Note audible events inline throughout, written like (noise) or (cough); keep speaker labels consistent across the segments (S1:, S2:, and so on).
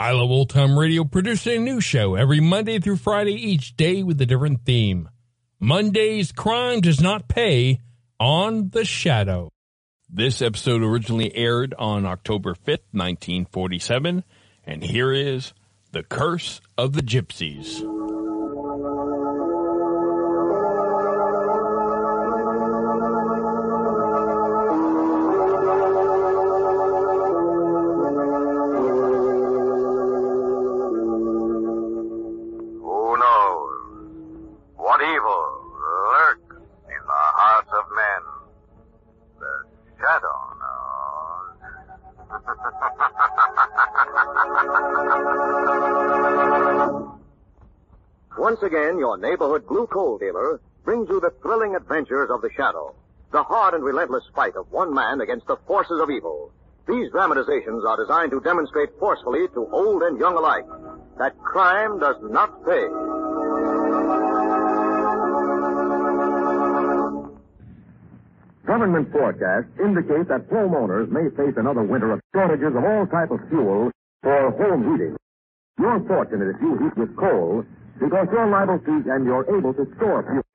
S1: I Love Old Time Radio produces a new show every Monday through Friday, each day with a different theme. Monday's Crime Does Not Pay on The Shadow. This episode originally aired on October 5th, 1947, and here is The Curse of the Gypsies.
S2: Coal dealer brings you the thrilling adventures of the Shadow, the hard and relentless fight of one man against the forces of evil. These dramatizations are designed to demonstrate forcefully to old and young alike that crime does not pay.
S3: Government forecasts indicate that homeowners may face another winter of shortages of all type of fuel for home heating. You're fortunate if you heat with coal because you're liable to and you're able to store fuel.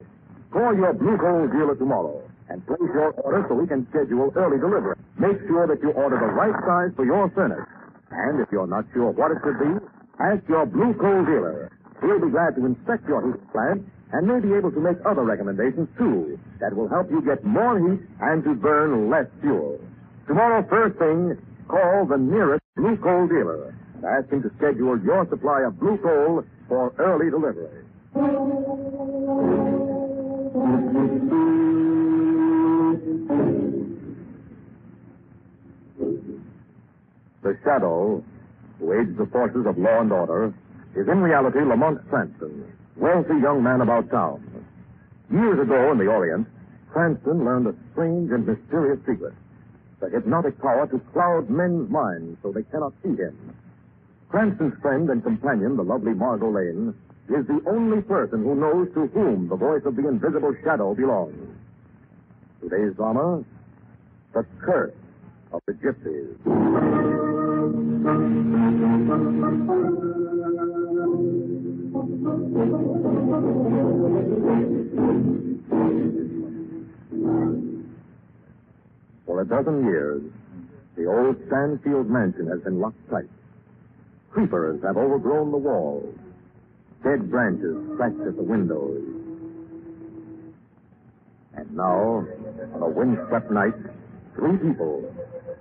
S3: Call your blue coal dealer tomorrow and place your order so we can schedule early delivery. Make sure that you order the right size for your furnace. And if you're not sure what it should be, ask your blue coal dealer. He'll be glad to inspect your heat plant and may be able to make other recommendations too that will help you get more heat and to burn less fuel. Tomorrow, first thing, call the nearest blue coal dealer and ask him to schedule your supply of blue coal for early delivery. The shadow, who aids the forces of law and order, is in reality Lamont Cranston, wealthy young man about town. Years ago in the Orient, Cranston learned a strange and mysterious secret. The hypnotic power to cloud men's minds so they cannot see him. Cranston's friend and companion, the lovely Margot Lane, is the only person who knows to whom the voice of the invisible shadow belongs. Today's drama, The Curse of the Gypsies. For a dozen years, the old Stanfield mansion has been locked tight. Creepers have overgrown the walls. Dead branches scratch at the windows. And now, on a windswept night, three people,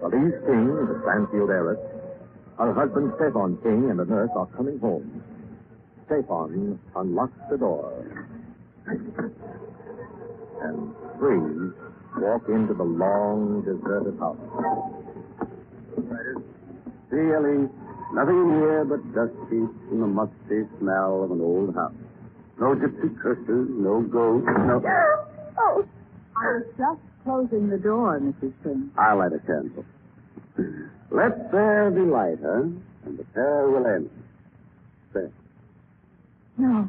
S3: Elise King, the Stanfield heiress, her husband Stefan King, and the nurse are coming home. Stefan unlocks the door. And three walk into the long, deserted house.
S4: See, Ellie, nothing in here but dust sheets and the musty smell of an old house. No gypsy curses, no ghosts, no...
S5: Oh, I was just closing the door, Mrs. King.
S4: I'll light a candle. Let there be light, huh? And the pair will end. There.
S5: No.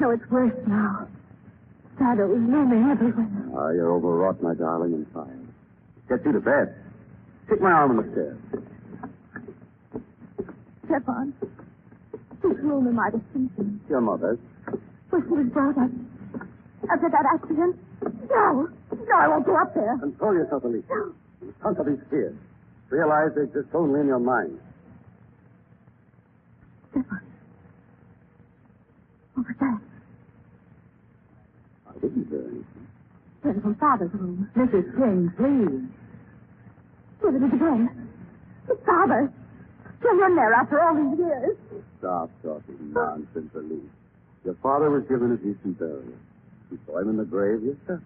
S5: No, it's worse now. Shadows looming everywhere.
S4: Ah, you're overwrought, my darling, and tired. Get you to bed. Take my arm on the stairs.
S5: Stefan. Whose room am I to sleep in?
S4: Your mother's.
S5: Where she was brought up. After that accident? No. No, I won't go up there.
S4: Control yourself, Elise. You conquer these fears. Realize they exist only in your mind.
S5: Stefan. What was that? I didn't do anything. Then from Father's room.
S6: Mrs. King, please.
S5: What is it again? It's Father. Still in there after all these years.
S4: Stop talking nonsense, Elise. Your father was given a decent burial. You saw him in the grave yourself.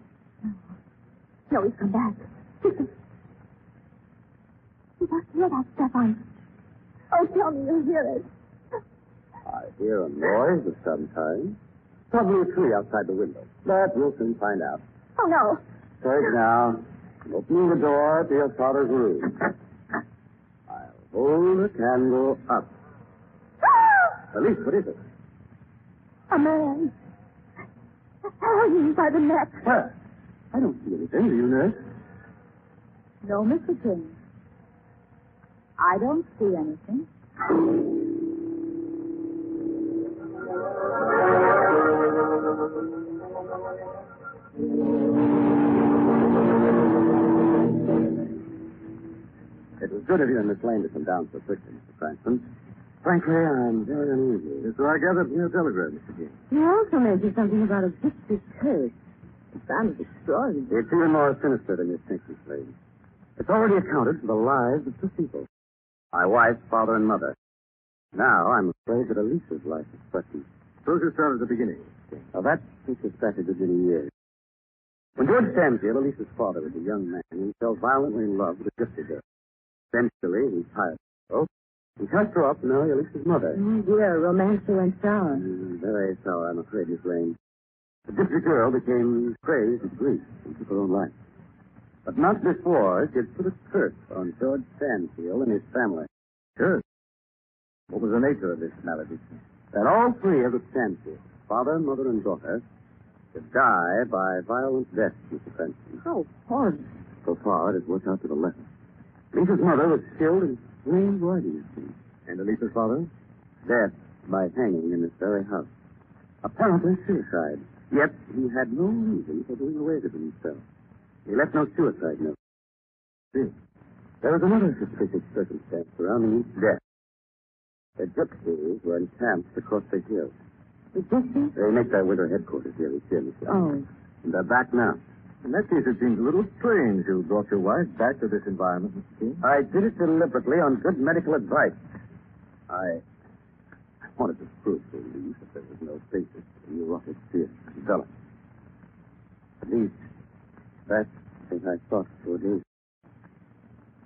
S5: No, he's come back. (laughs) You must hear that, Stefan. Oh, tell me you hear it.
S4: I hear a noise of some kind. Probably a tree outside the window. But we'll soon find out.
S5: Oh, no.
S4: Take now. I'm opening the door to your father's room. Hold the candle up. Ah! Elise, what is it?
S5: A man. Oh, Hanging by the neck.
S4: Where? I don't see anything. Do you, nurse?
S6: No, Mr. King. I don't see anything. (laughs)
S4: good of you and Miss Lane to come down so quickly, Mr. Cranston. Frankly, I'm very uneasy. So I gathered from your telegram, Mr. King.
S6: You also mentioned something about a gypsy curse. It sounds extraordinary.
S4: It's even more sinister than you think, Miss Lane. It's already accounted for the lives of two people. My wife, father, and mother. Now I'm afraid that Elise's life is threatened. Suppose you start at the beginning. Now that we suspected a many years. When George Stanfield, Elise's father, was a young man, he fell violently in love with a gypsy girl. Eventually, he tired of her. He cast her off to marry Elise's mother.
S6: Oh, dear, romance went sour.
S4: Mm, very sour, I'm afraid, Miss Lane. The gypsy girl became crazed with grief and took her own life. But not before she had put a curse on George Stanfield and his family. Curse? What was the nature of this malady? That all three of the Stanfields, father, mother, and daughter, should die by violent death, Mr. Cranston.
S6: How horrible.
S4: So far, it has worked out to the letter. Lisa's mother was killed in plain writing. And Elise's father? Dead by hanging in this very house. Apparently suicide. Yet he had no reason for doing away with himself. He left no suicide note. See, there was another suspicious circumstance surrounding each death. The gypsies were encamped across the hill.
S6: The gypsy?
S4: They make their winter headquarters here, each year.
S6: Oh.
S4: And they're back now.
S3: In that case, it seems a little strange you brought your wife back to this environment, Mr. King.
S4: I did it deliberately on good medical advice. I I wanted to prove to Elise that there was no basis for neurotic fear develop. At least, that's what I thought for days.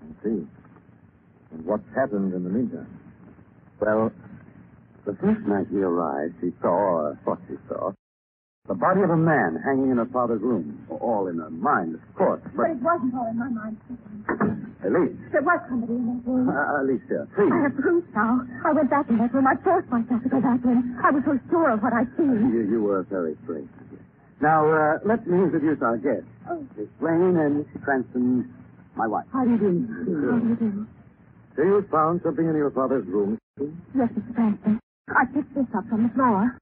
S3: I see. And what's happened in the meantime?
S4: Well, the first night he arrived, he saw, or thought he saw, the body of a man hanging in her father's room. All in her mind, of course,
S5: But
S4: but
S5: it wasn't all in my mind.
S4: Elise,
S5: There was somebody in that room.
S4: uh, Alicia, please.
S5: I have proof now. I went back in that room. I forced myself to go back in. I was so sure of what I'd seen.
S4: You, you were very brave. Now, uh, let me introduce our guest.
S5: Oh.
S4: Miss Blaine and Mrs. Cranston, my wife.
S6: How do you do,
S5: How do you do?
S3: So you found something in your father's room?
S5: Yes, Mr. Cranston. I picked this up from the floor.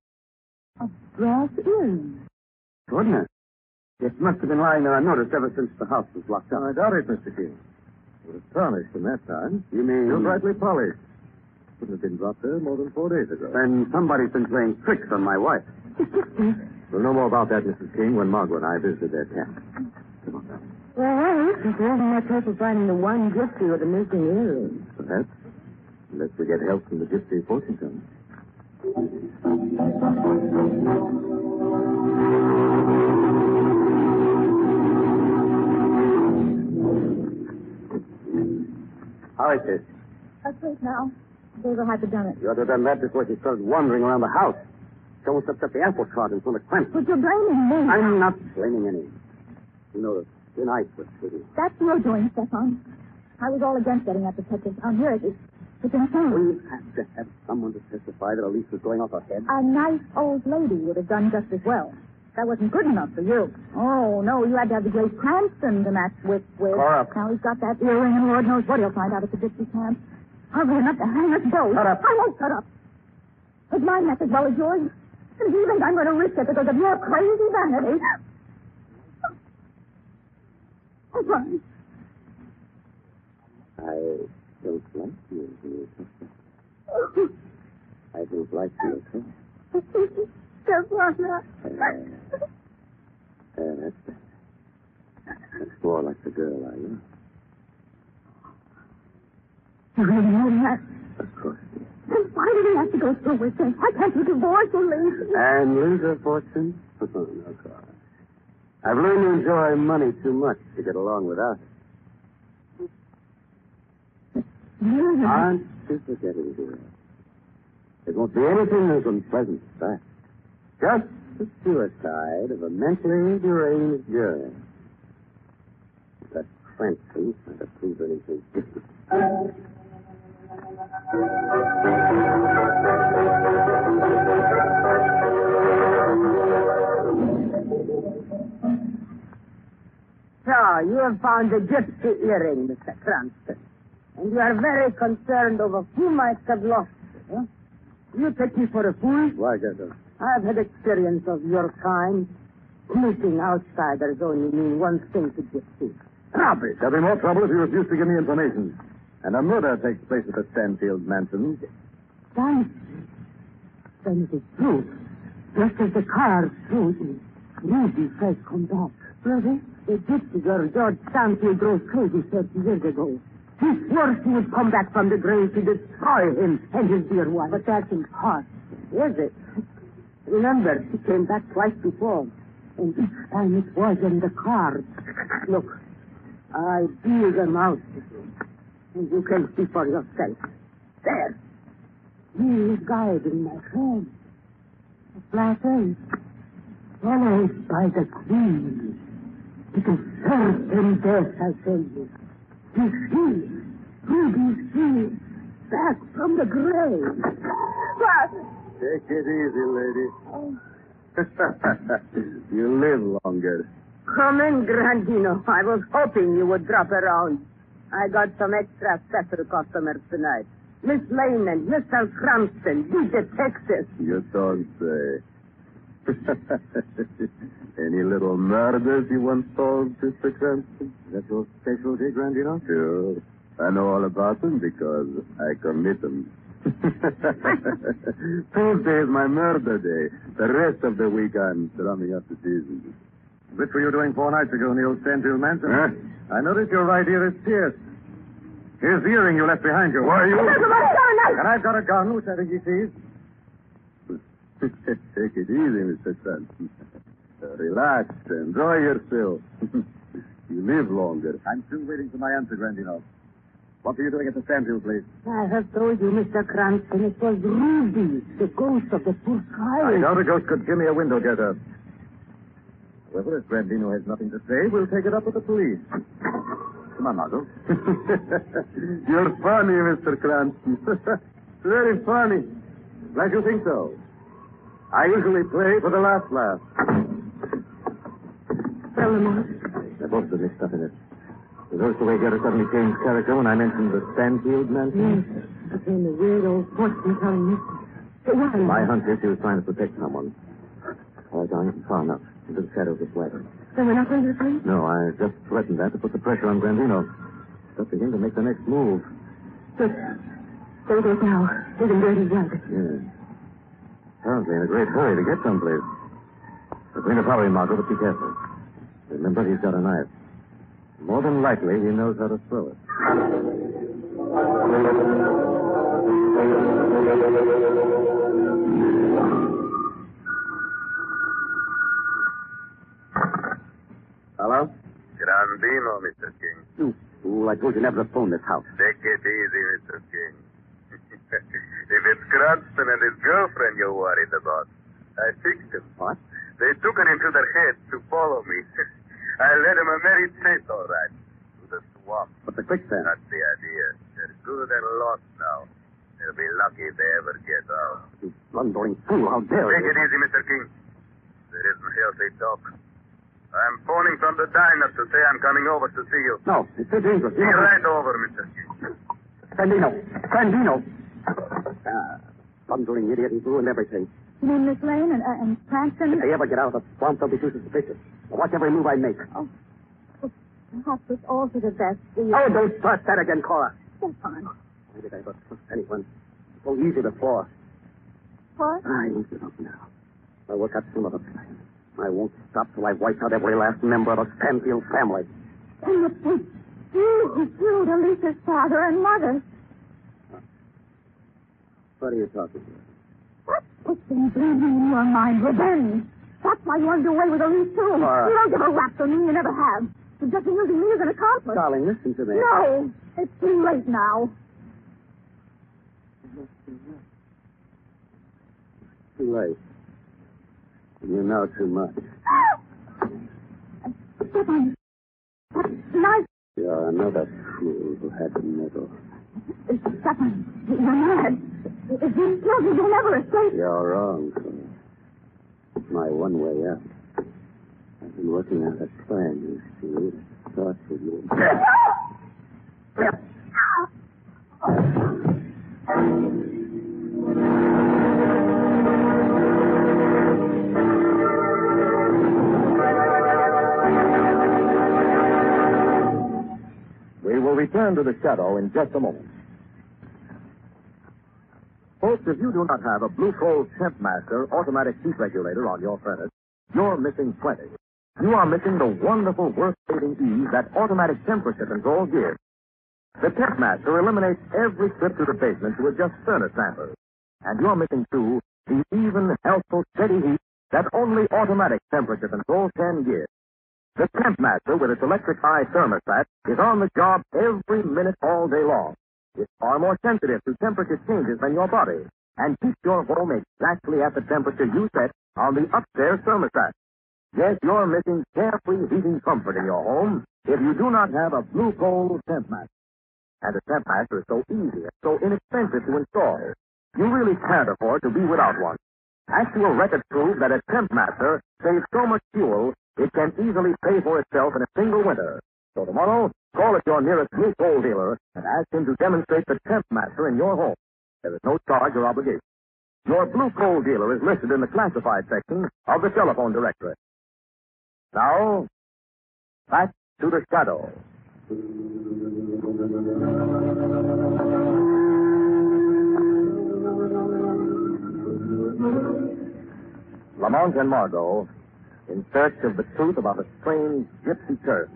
S6: A brass earring.
S4: Goodness. It must have been lying there unnoticed ever since the house was locked up.
S3: I doubt it, Mr. King. It was tarnished in that time.
S4: You mean...
S3: Still brightly polished. Couldn't have been dropped there more than four days ago.
S4: Then somebody's been playing tricks on my wife.
S5: The gypsy.
S3: We'll know more about that, Mrs. King, when Margaret and I visited their camp. Come on now.
S6: Well, if there isn't much hope of finding the one gypsy with the missing earring.
S3: Perhaps. Unless we get help from the gypsy fortune teller.
S4: How is this?
S5: Asleep now. David had to done it.
S4: You ought to have done that before she started wandering around the house. She almost upset the apple cart in front of Cranston.
S5: But you're blaming me.
S4: I'm not blaming any. You know, the thin ice was pretty.
S5: That's your doing, Stefan. I was all against getting that detective. Now, here it is. It's insane.
S4: We have to have someone to testify that Elise was going off her head.
S5: A nice old lady would have done just as well. That wasn't good enough for you. Oh, no, you had to have the great Cranston to match wit with.
S4: Cora.
S5: Now he's got that earring, and Lord knows what he'll find out at the gypsy camp. Hungry enough to hang us both.
S4: Shut up.
S5: I won't shut up. It's my mess as well as yours. And you think I'm going to risk it because of your crazy vanity? Oh.
S4: I don't like you, Elise. I don't like you at
S5: Stefan.
S4: Uh, that's more like the girl I love.
S5: You really know that?
S4: Of course.
S5: Then why do we have to go through with this? Why can't you divorce or leave?
S4: And lose her fortune? (laughs) Oh, no, Carla. I've learned to enjoy money too much to get along without it. Aren't you forgetting, dear? There won't be anything as unpleasant as that. Just the suicide of a mentally deranged girl. That Cranston might have proved anything different.
S6: So, you have found the gypsy earring, Mr. Cranston. And you are very concerned over who might have lost it? You take me for a fool?
S4: Why, Gato?
S6: I have had experience of your kind. Meeting outsiders only mean one thing to gypsies.
S3: Robbery. There'll be more trouble if you refuse to give me information. And a murder takes place at the Stanfield mansion.
S6: Thanks. Then it is true. Just as the car showed me. Ruby has come back. Ruby? the gypsy girl George Stanfield drove crazy 30 years ago. He swore she would come back from the grave to destroy him and his dear wife. But that's impossible. Is it? Remember, she came back twice before. And each time it was in the car. Look, I deal them out. And you can see for yourself. There. He is guiding my friend. The flat earth. Followed by the queen. It is certain death, I tell you. He, Ruby's he, back from the grave. What?
S4: Take it easy, lady. Oh. (laughs) you live longer.
S6: Come in, Grandino. I was hoping you would drop around. I got some extra special customers tonight. Miss Lane and Mr. Cranston, DJ Texas.
S4: You don't say. (laughs) Any little murders you once solved, Mr. Cranston? That's your specialty, Grandino? Sure. I know all about them because I commit them. (laughs) Tuesday is my murder day. The rest of the week I'm drumming up the season.
S3: Which were you doing four nights ago in the old Stanfield mansion?
S4: Huh?
S3: I noticed your right ear is pierced. Here's the earring you left behind you.
S4: Why, are you...
S3: And I've got a gun. Who's having you seized?
S4: Take it easy, Mr. Cranston. Uh, (laughs) relax. Enjoy yourself. (laughs) you live longer.
S3: I'm still waiting for my answer, Grandino. What were you doing at the Stanfield place?
S6: I have told you, Mr. Cranston, it was Ruby, the ghost of the poor child.
S3: I
S6: child.
S3: doubt a ghost could give me a window getter. However, if Grandino has nothing to say, we'll take it up with the police. Come on, Margot. (laughs)
S4: You're funny, Mr. Cranston. (laughs) Very funny.
S3: Glad you think so. I usually play for the last laugh.
S6: Tell them all.
S3: They're both the mixed up in it. Was those the way Gerda suddenly changed character when I mentioned the Stanfield mansion?
S6: Yes, became a weird old fortune telling me. Why?
S3: My hunch is he was trying to protect someone. All right, John, far enough. Into the shadow of this wagon.
S6: So we're not going to the police?
S3: No, I just threatened that to put the pressure on Grandino. It's up to him to make the next move.
S6: Good. Don't go now. He's in dirty wagon.
S3: Yeah. Apparently in a great hurry to get someplace. We're going to follow him, Margot, but be careful. Remember, he's got a knife. More than likely, he knows how to throw it.
S4: Hello?
S7: Grandino, Mr. King.
S4: You fool. I told you never to phone this house.
S7: Take it easy, Mr. King. (laughs) if it's Cranston and his girlfriend you're worried about, I fixed him.
S4: What?
S7: They took it into their heads to follow me. (laughs) I led them a merry chase, all right. To the swamp.
S4: But the quicksand.
S7: That's the idea. They're good and lost now. They'll be lucky if they ever get out.
S4: You blundering fool. How dare
S7: Take
S4: you?
S7: Take it easy, Mr. King. There isn't healthy talk. I'm phoning from the diner to say I'm coming over to see you.
S4: No, it's too dangerous.
S7: Be
S4: You
S7: right over, Mr. King.
S4: Sandino. Sandino. Ah, blundering idiot. He ruined everything.
S5: You mean Miss Lane and, uh, and Cranston?
S4: If they ever get out of the swamp, they'll be too suspicious. Watch every move I make.
S5: Oh, oh perhaps it's all for the best. The,
S4: Oh, don't start that again, Cora.
S5: Stefan.
S4: Why did I ever trust anyone? So easy before.
S5: What?
S4: I won't give up now. I'll work out some other plan. I won't stop till I wipe out every last member of the Stanfield family.
S5: And it was you who killed Elise's father and mother.
S4: What are you talking about?
S5: What's been bleeding in your mind? Revenge. That's why you want to away with Elise, too.
S4: Laura.
S5: You don't give a rap for me. You never have. You're just using me as an accomplice.
S4: Darling, listen to me.
S5: No. It's too late now.
S4: Too late. You know too much.
S5: Stefan. Knife.
S4: You're another fool who had the medal.
S5: Stefan, you're mad. If you kill me, you'll never escape.
S4: You're wrong. It's my one way out. I've been working out a plan, you see. Starts with you.
S3: We will return to the shadow in just a moment. If you do not have a Blue Coal Temp Master automatic heat regulator on your furnace, you're missing plenty. You are missing the wonderful worth-saving ease that automatic temperature control gives. The Temp Master eliminates every trip to the basement to adjust furnace dampers. And you're missing, too, the even, healthful, steady heat that only automatic temperature control can give. The Temp Master with its electric eye thermostat is on the job every minute all day long. It's far more sensitive to temperature changes than your body and keeps your home exactly at the temperature you set on the upstairs thermostat. Yes, you're missing carefree heating comfort in your home if you do not have a Blue Coal Temp Master. And a Temp Master is so easy and so inexpensive to install. You really can't afford to be without one. Actual records prove that a Temp Master saves so much fuel it can easily pay for itself in a single winter. So tomorrow, call at your nearest Blue Coal dealer and ask him to demonstrate the Temp Master in your home. There is no charge or obligation. Your Blue Coal dealer is listed in the classified section of the telephone directory. Now, back to the shadow. Lamont and Margot, in search of the truth about a strange gypsy curse,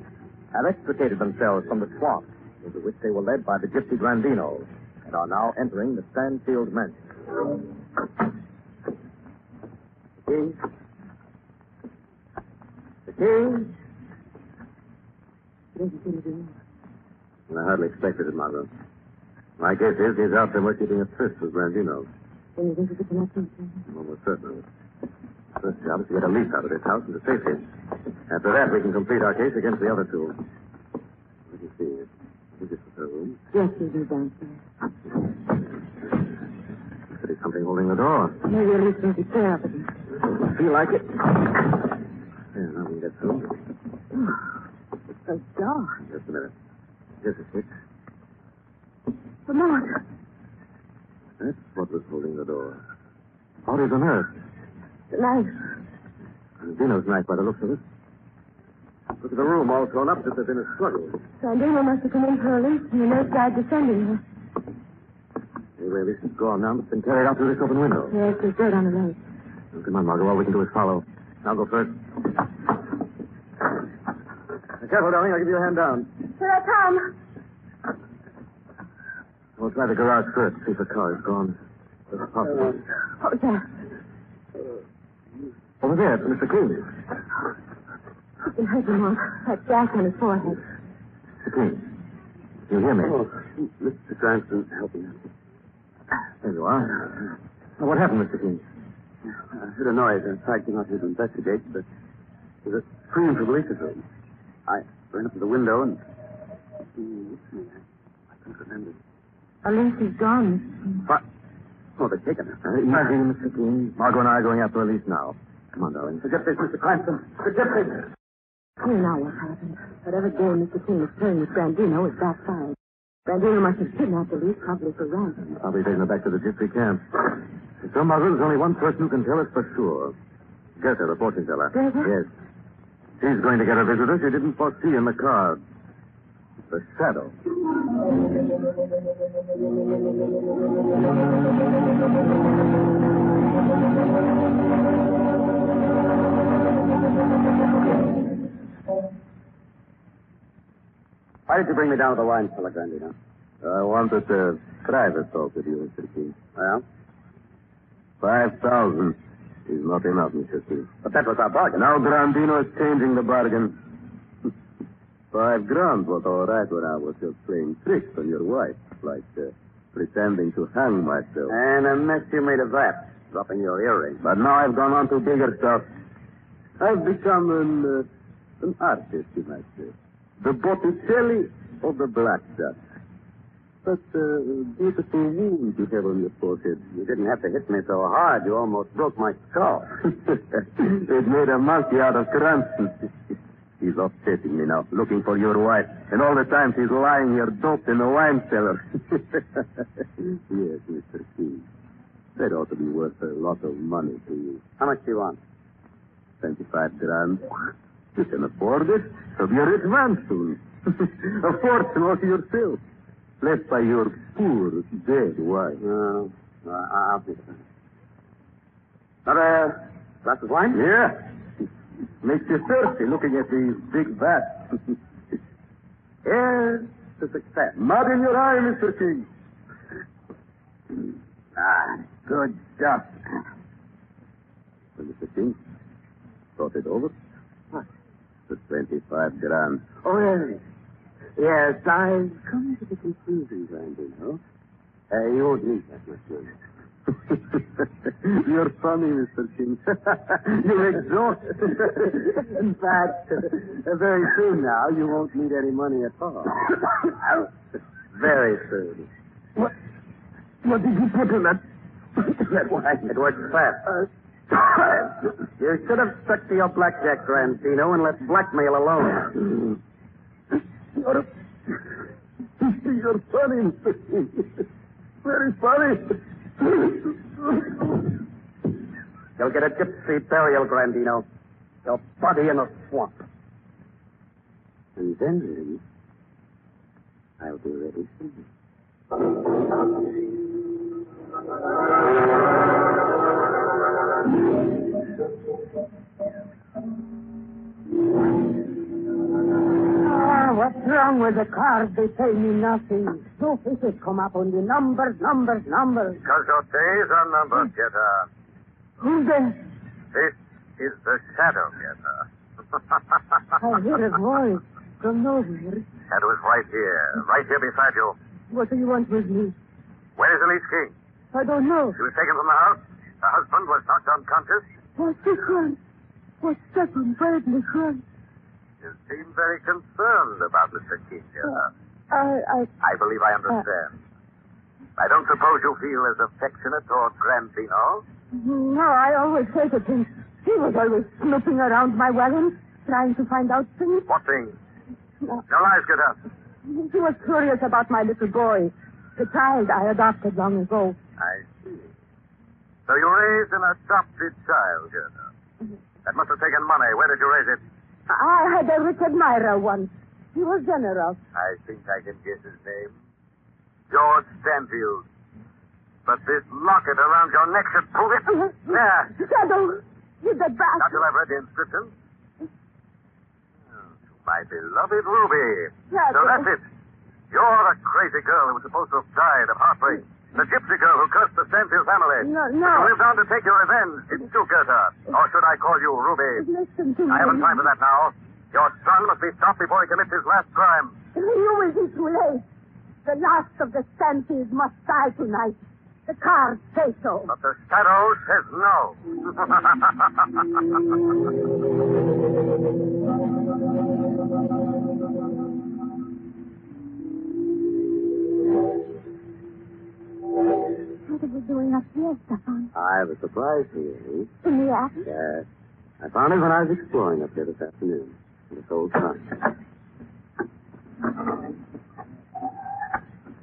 S3: have extricated themselves from the swamp into which they were led by the gypsy Grandinos and are now entering the Stanfield mansion. The key? The key?
S4: I hardly expected it, Margot. My guess is he's out there working a tryst with Grandino.
S6: Then you think you could?
S4: Almost certainly. First job is to get Elise out of this house and to safety. After that, we can complete our case against the other two. Let me see. I think this is her room.
S6: Yes, we'll be downstairs.
S4: Be something holding the door.
S6: Maybe at least of it.
S4: Feel like it? Yeah, now we can get through.
S6: It's (sighs) so dark.
S4: Just a minute. Just a sec.
S6: Lamont,
S4: That's what was holding the door. Bodies on earth.
S6: the knife.
S4: Dino's knife by the looks of it. Look at the room all thrown up as if there'd been a struggle.
S6: Sandino must have come in for Elise and the nurse died descending her.
S4: Anyway, this is gone now. It's been carried out through this open window.
S6: Yes, there's dirt on the lace.
S4: Oh, come on, Margot. All we can do is follow. I'll go first. Be careful, darling. I'll give you a hand down.
S5: Here I come.
S4: We'll try the garage first, see if the car is gone. If possible.
S6: Oh, Was that?
S4: Over there, Mr. King.
S6: You can hurt him, Lamont. That gash on his forehead.
S4: Mr. King. You hear me? Mr. Cranston, help me. There you are. Now, what happened, Mr. King? I heard a noise and I came out here to investigate, but there was a scream from Lisa's room. I ran up to the window and. I couldn't remember.
S6: Elise is gone.
S4: What? Oh, they're taking her. Uh, easy, Mr. King. Margot and I are going after Elise now. Come on, darling. Forget this, Mr. Cranston. Forget this.
S6: Here now what happened. Whatever game Mr. King was playing with Grandino is backfired. Grandino must have kidnapped the Elise, probably for ransom.
S4: Probably taking her back to the gypsy camp. So, Margot, there's only one person who can tell us for sure. Gerda, the fortune teller.
S6: Gerda?
S4: Yes. She's going to get a visitor she didn't foresee in the car. The shadow. Why did you bring me down to the wine cellar, Grandino?
S8: I wanted to private talk with you, Mr. King.
S4: Well,
S8: Five thousand is not enough, Mr. King.
S4: but that was our bargain.
S8: Now Grandino is changing the bargain. (laughs) Five grand was all right when I was just playing tricks on your wife, like uh, pretending to hang myself.
S4: And a mess you made of that, dropping your earring.
S8: But now I've gone on to bigger stuff. I've become an, uh, an artist, you might say. The Botticelli of the Black Duck. But uh, beautiful wound you have on your forehead.
S4: You didn't have to hit me so hard. You almost broke my skull. (laughs)
S8: it made a monkey out of Cranston. (laughs) He's upsetting me now, looking for your wife. And all the time she's lying here doped in the wine cellar. (laughs) yes, Mr. King. That ought to be worth a lot of money to you.
S4: How much do you want?
S8: 25 grand. You can afford it. So be a rich man soon. a fortune all to yourself. Left by your poor, dead wife.
S4: No, I'll about it. Another glass of wine?
S8: Yeah. (laughs) Makes you thirsty looking at these big vats. (laughs)
S4: Here's to success.
S8: Mud in your eye, Mr. King.
S4: Ah, good stuff.
S8: Well, Mr. King, thought it over? The 25 grand.
S4: Oh, yes. Yes, I've come to the conclusion, Grandino. Uh, you won't need that much money. (laughs)
S8: You're funny, Mr. King. (laughs) You're exhausted. (laughs)
S4: In fact, uh, very soon now, you won't need any money at all. (coughs) very soon.
S8: What? What did you put in that?
S4: That wine, it works fast. (laughs) you should have stuck to your blackjack, Grandino, and let blackmail alone. (laughs)
S8: You're, (laughs) you're funny, Very funny.
S4: You'll get a gypsy burial, Grandino. Your body in a swamp. And then, I'll be ready soon.
S9: What's wrong with the card? They pay me nothing. No faces come up on the numbers, numbers, numbers.
S7: Because your days are numbered, hmm. Gerda.
S9: Who's there?
S7: This is the shadow, Gerda. (laughs)
S9: I hear a voice from nowhere.
S7: Shadow is right here, right here beside you.
S9: What do you want with me?
S7: Where is Elise King?
S9: I don't know.
S7: She was taken from the house. Her husband was knocked unconscious.
S9: What's this one? What's that one? Bradley?
S7: You seem very concerned about Mr. King, Gerda.
S9: I, I,
S7: I believe I understand. Uh, I don't suppose you feel as affectionate toward Grandino.
S9: no, I always hated him. He was always snooping around my wagon, trying to find out things.
S7: What things?
S9: No,
S7: No lies, up.
S9: He was curious about my little boy, the child I adopted long ago.
S7: I see. So you raised an adopted child, Gerda. Mm-hmm. That must have taken money. Where did you raise it?
S9: I had a rich admirer once. He was generous.
S7: I think I can guess his name. George Stanfield. But this locket around your neck should prove it. Uh-huh. There.
S9: Shadow, you the
S7: Not
S9: bastard.
S7: till I've read the inscription. Oh, to my beloved Ruby.
S9: Shadow.
S7: So that's it. You're the crazy girl who was supposed to have died of heartbreak. The gypsy girl who cursed the Stanfield family.
S9: No, no.
S7: you lived on to take your revenge. Didn't you, Gerda? Or should I call you Ruby?
S9: Listen to me.
S7: I haven't time for that now. Your son must be stopped before he commits his last crime.
S9: You will be too late. The last of the Stanfields must die tonight. The cards say so.
S7: But the shadow says no. (laughs)
S5: doing up here, Stefan?
S4: I have a surprise for you.
S5: In the attic?
S4: Yes. Uh, I found it when I was exploring up here this afternoon. This old trunk.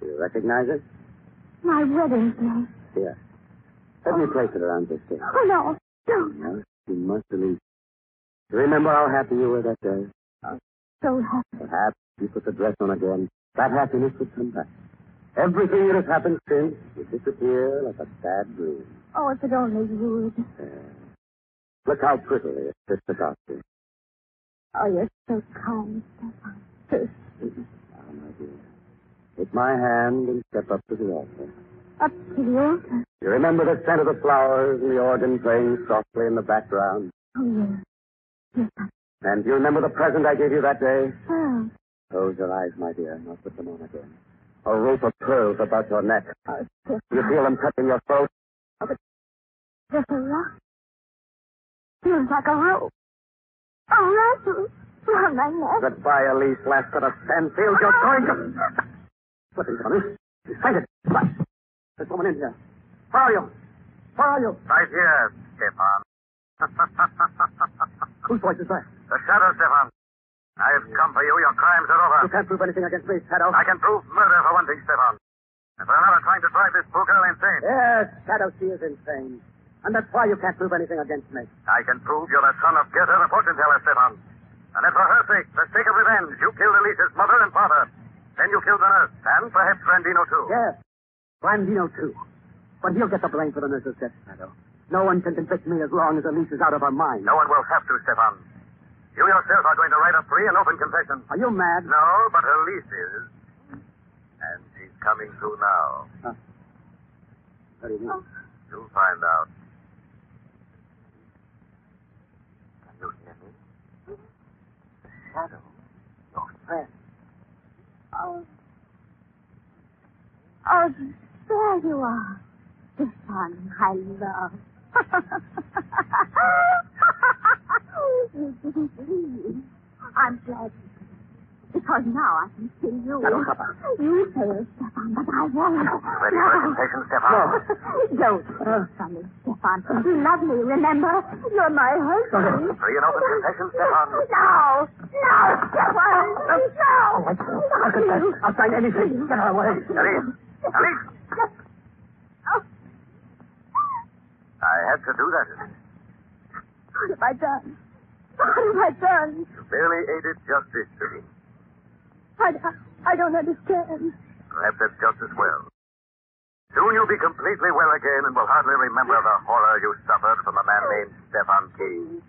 S4: Do you recognize it?
S5: My wedding dress.
S4: Here. Let me place it around this thing.
S5: Oh, no. Don't.
S4: No, you must believe. You remember how happy you were that day?
S5: So happy.
S4: Perhaps you put the dress on again. That happiness would come back. Everything that has happened since will disappear like a sad dream.
S5: Oh, if it only would.
S4: Uh, look how prettily it fits about you.
S5: Oh, you're so kind, Stefan. So sweet.
S4: Take my hand and step up to the altar.
S5: Up to the altar.
S4: You remember the scent of the flowers and the organ playing softly in the background?
S5: Oh, yes. Yes, I
S4: And do you remember the present I gave you that day?
S5: will.
S4: Close your eyes, my dear, and I'll put them on again. A rope of pearls about your neck. Do you feel them touching your throat?
S5: just a rock. Feels like a rope. A rattle around my neck.
S4: Goodbye, Elise Lascott of Stanfield. You're going to... Listen, Johnny. Find it. What? There's someone in here. Where are you? Where are you?
S7: Right here, Stefan. (laughs)
S4: Whose voice is that?
S7: the shadow, Stefan. I've come for you. Your crimes are over.
S4: You can't prove anything against me, Shadow.
S7: I can prove murder for one thing, Stefan. And for another, trying to drive this poor girl insane.
S4: Yes, Shadow, she is insane. And that's why you can't prove anything against me.
S7: I can prove you're the son of Gerda, the fortune teller, Stefan. And if for her sake, the sake of revenge, you killed Elise's mother and father, then you killed the nurse, and perhaps Randino, too.
S4: Yes. Grandino, too. But he'll get the blame for the nurse's death, Shadow. No one can convict me as long as Elise is out of her mind.
S7: No one will have to, Stefan. You yourself are going to write a free and open confession.
S4: Are you mad?
S7: No, but Elise is. And she's coming through now.
S4: What do you mean?
S7: You'll find out. Can you hear me?
S4: Shadow. Your friend.
S5: Oh. Oh, there you are. The son I love. You didn't believe. I'm glad. Because now I can see you.
S4: Shadow, Papa.
S5: You failed, Stefan, but I won't.
S7: Ready for a confession, Stefan?
S5: Don't from me, Stefan. You love me, remember? You're my husband.
S7: Free and open confession, Stefan?
S5: No! No, Stefan! No!
S4: Oh, I'll confess. I'll sign anything. Get her away.
S7: Elise! Elise!
S5: Oh,
S7: I had to do that.
S5: what have I done? What have I done?
S7: You barely aided justice to me.
S5: I, I don't understand.
S7: Perhaps that's just as well. Soon you'll be completely well again and will hardly remember the horror you suffered from a man oh. named Stefan Key.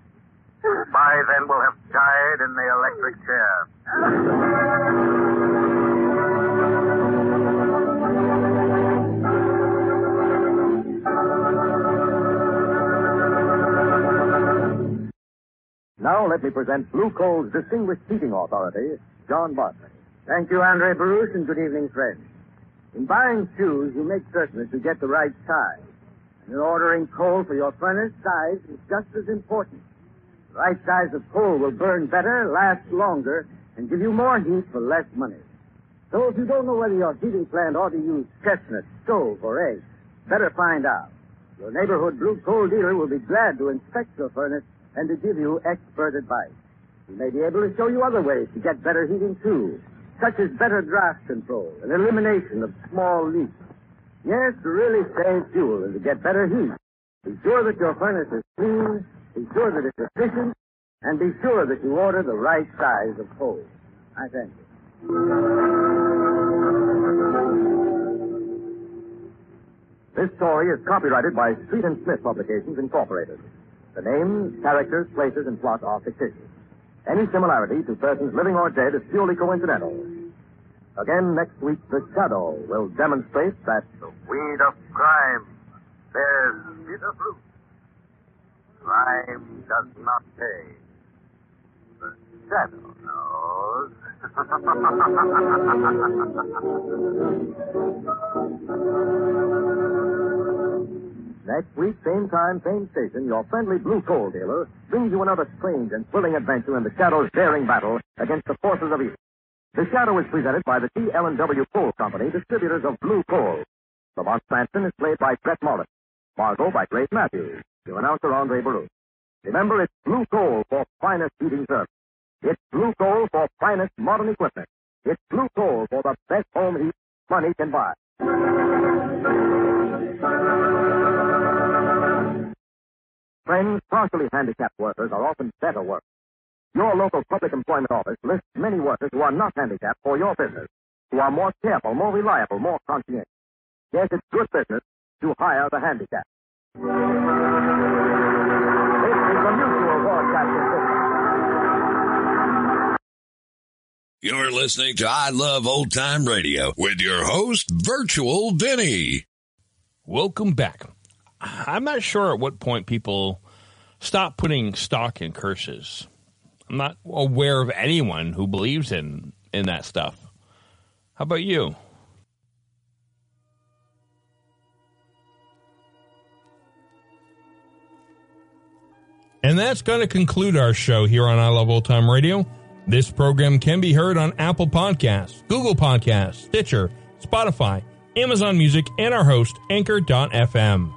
S7: By then, we'll have died in the electric chair. (laughs)
S3: Now let me present Blue Coal's distinguished seating authority, John Barclay.
S4: Thank you, Andre Baruch, and good evening, friends. In buying shoes, you make certain that you get the right size. And in ordering coal for your furnace, size is just as important. The right size of coal will burn better, last longer, and give you more heat for less money. So if you don't know whether your heating plant ought to use chestnut, stove, or eggs, better find out. Your neighborhood blue coal dealer will be glad to inspect your furnace and to give you expert advice. He may be able to show you other ways to get better heating too, such as better draft control and elimination of small leaks. Yes, to really save fuel and to get better heat. Be sure that your furnace is clean, be sure that it's efficient, and be sure that you order the right size of coal. I thank you.
S3: This story is copyrighted by Street and Smith Publications, Incorporated. The names, characters, places, and plot are fictitious. Any similarity to persons living or dead is purely coincidental. Again, next week, The Shadow will demonstrate that
S7: The weed of crime bears bitter fruit. Crime does not pay. The shadow knows. (laughs)
S3: next week, same time, same station, your friendly blue coal dealer brings you another strange and thrilling adventure in the Shadow's daring battle against the forces of evil. The Shadow is presented by the D. L. W. Coal Company, distributors of blue coal. Lamont Cranston is played by Bret Morrison. Margot by Grace Matthews. Your announcer, Andre Baruch. Remember, it's blue coal for finest heating service. It's blue coal for finest modern equipment. It's blue coal for the best home heat money can buy. Friends, partially handicapped workers are often better workers. Your local public employment office lists many workers who are not handicapped for your business, who are more careful, more reliable, more conscientious. Yes, it's good business to hire the handicapped. This is the Mutual Broadcasting System.
S10: You're listening to I Love Old Time Radio with your host, Virtual Vinny.
S1: Welcome back. I'm not sure at what point people stop putting stock in curses. I'm not aware of anyone who believes in in that stuff. How about you? And that's going to conclude our show here on I Love Old Time Radio. This program can be heard on Apple Podcasts, Google Podcasts, Stitcher, Spotify, Amazon Music, and our host, Anchor.fm.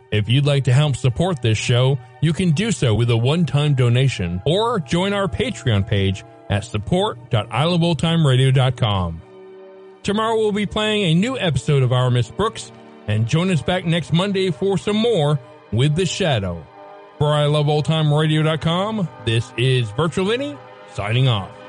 S1: If you'd like to help support this show, you can do so with a one-time donation or join our Patreon page at support.iloveoldtimeradio.com. Tomorrow we'll be playing a new episode of Our Miss Brooks, and join us back next Monday for some more with The Shadow. For iloveoldtimeradio.com, this is Virtual Vinny signing off.